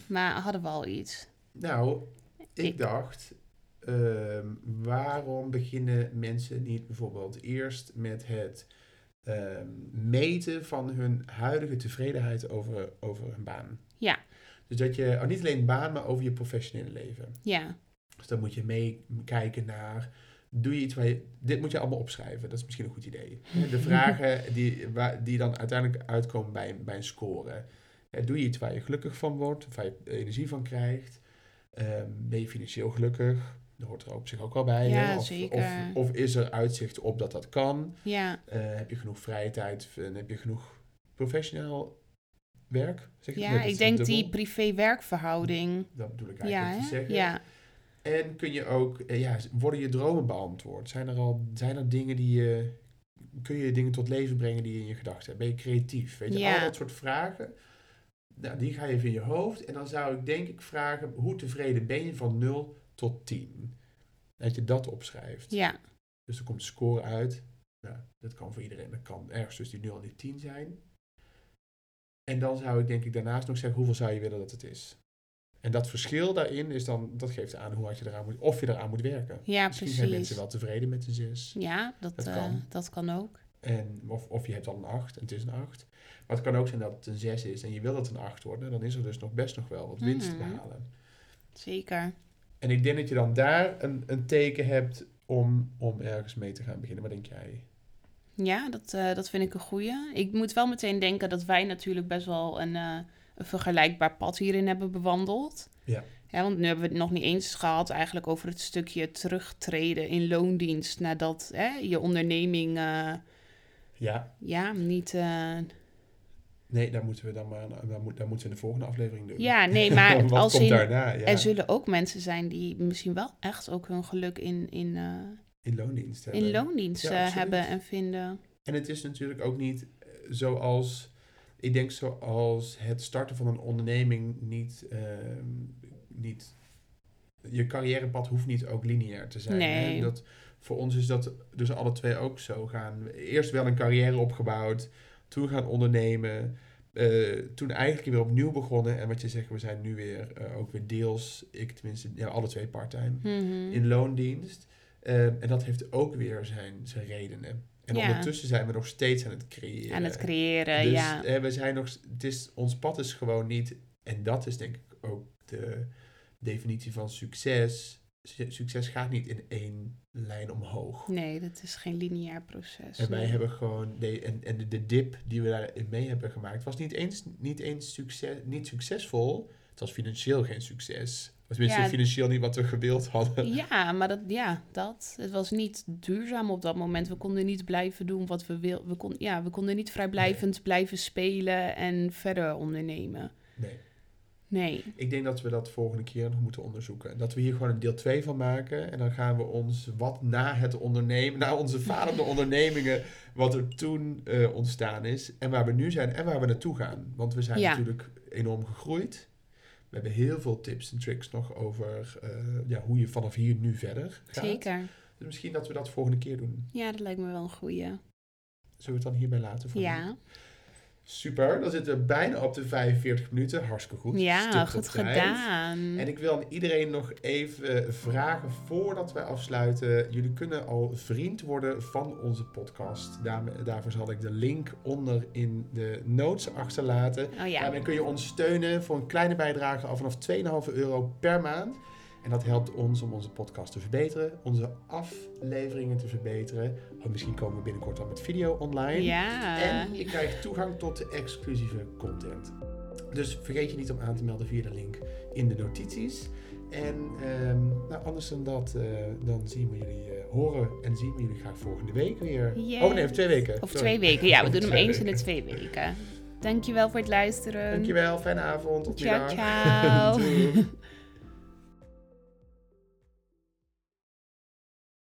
maar hadden we al iets? Nou, ik, Ik- dacht, ehm, waarom beginnen mensen niet bijvoorbeeld eerst met het ehm, meten van hun huidige tevredenheid over, over hun baan? Ja. Dus dat je, oh, niet alleen een baan, maar over je professionele leven. Ja, Dus dan moet je meekijken naar, doe je iets waar je, dit moet je allemaal opschrijven, dat is misschien een goed idee. (laughs) De vragen die, waar, die dan uiteindelijk uitkomen bij, een- bij een score. Doe je iets waar je gelukkig van wordt, waar je energie van krijgt? Ehm, ben je financieel gelukkig? Dat hoort er op zich ook wel bij. Ja? Of. Of, of is er uitzicht op dat dat kan? ja, Eh, heb je genoeg vrije tijd? En heb je genoeg professioneel werk? Zeg ja ik denk dubbel. die privé-werkverhouding. Dat bedoel ik Ja, eigenlijk te hè? zeggen. ja, En kun je ook, eh, ja, worden je dromen beantwoord? Zijn er al, zijn er dingen die je, kun je dingen tot leven brengen die je in je gedachten hebt? Ben je creatief? Weet je, Ja. al dat soort vragen, nou, die ga je even in je hoofd. En dan zou ik denk ik vragen, hoe tevreden ben je van 0 tot 10? Dat je dat opschrijft. ja, Dus er komt een score uit. Nou, dat kan voor iedereen, dat kan ergens tussen die 0 en die 10 zijn. En dan zou ik denk ik daarnaast nog zeggen, hoeveel zou je willen dat het is? En dat verschil daarin is dan, dat geeft aan hoe hard je eraan moet, of je eraan moet werken. ja Misschien zijn mensen precies. wel tevreden met een 6. Ja, dat, Dat eh, kan. dat kan ook. En, of, of je hebt al een 8 en het is een 8. Maar het kan ook zijn dat het een 6 is en je wil dat een 8 wordt. Dan is er dus nog best nog wel wat winst te Mhm. behalen. Zeker. En ik denk dat je dan daar een, een teken hebt om, om ergens mee te gaan beginnen. Wat denk jij? Ja, dat, eh, dat vind ik een goeie. Ik moet wel meteen denken dat wij natuurlijk best wel een, eh, een vergelijkbaar pad hierin hebben bewandeld. Ja. Ja, want nu hebben we het nog niet eens gehad eigenlijk over het stukje terugtreden in loondienst nadat hè, je onderneming eh, Ja, ja, niet... eh, nee, daar moeten we dan maar, daar, moet, daar moeten we in de volgende aflevering doen. Ja, nee, (laughs) maar als in, daarna? Ja, er zullen ook mensen zijn die misschien wel echt ook hun geluk in, in, eh, in loondienst in hebben. loondienst Ja, eh, absoluut. hebben en vinden. En het is natuurlijk ook niet zoals, ik denk zoals het starten van een onderneming niet, ehm, niet je carrièrepad hoeft niet ook lineair te zijn. Nee. Hè? Dat, voor ons is dat dus alle twee ook zo gaan. Eerst wel een carrière opgebouwd, toen gaan ondernemen, eh, toen eigenlijk weer opnieuw begonnen. En wat je zegt, we zijn nu weer eh, ook weer deels, ik tenminste, ja, alle twee parttime Mhm. in loondienst. Ehm, en dat heeft ook weer zijn, zijn redenen. En Ja. ondertussen zijn we nog steeds aan het creëren. Aan het creëren, dus, ja. eh, we zijn nog, het is, ons pad is gewoon niet, en dat is denk ik ook de definitie van succes. Su- Succes gaat niet in één lijn omhoog. Nee, dat is geen lineair proces. En wij hebben gewoon, de, en, en de, de dip die we daarin mee hebben gemaakt, was niet eens, niet eens succes, niet succesvol. Het was financieel geen succes. Tenminste Ja. financieel niet wat we gewild hadden. Ja, maar dat, ja, dat. Het was niet duurzaam op dat moment. We konden niet blijven doen wat we wilden. We, kon, ja, we konden niet vrijblijvend blijven spelen en verder ondernemen. Nee. Nee. Ik denk dat we dat volgende keer nog moeten onderzoeken. Dat we hier gewoon een deel 2 van maken. En dan gaan we ons wat na het ondernemen, na onze falende (laughs) ondernemingen, wat er toen eh, ontstaan is. En waar we nu zijn en waar we naartoe gaan. Want we zijn Ja. natuurlijk enorm gegroeid. We hebben heel veel tips en tricks nog over eh, ja, hoe je vanaf hier nu verder gaat. Zeker. Dus misschien dat we dat volgende keer doen. Ja, dat lijkt me wel een goeie. Zullen we het dan hierbij laten? voor nu? Super, dan zitten we bijna op de 45 minuten. Hartstikke goed. ja goed gedaan. En ik wil aan iedereen nog even vragen voordat wij afsluiten. Jullie kunnen al vriend worden van onze podcast. Daarvoor zal ik de link onder in de notes achterlaten. Oh ja, Daarmee kun je ons steunen voor een kleine bijdrage al vanaf 2,5 euro per maand. En dat helpt ons om onze podcast te verbeteren, onze afleveringen te verbeteren. Misschien komen we binnenkort al met video online. ja. En je krijgt toegang tot exclusieve content. Dus vergeet je niet om aan te melden via de link in de notities. En ehm, nou, anders dan dat, eh, dan zien we jullie, eh, horen en zien we jullie graag volgende week weer. Yes. Oh nee, of twee weken. Of Sorry. twee weken. Ja, we (laughs) doen hem eens in de weken. twee weken. Dankjewel voor het luisteren. Dankjewel, fijne avond of Ciao, middag. ciao. (laughs)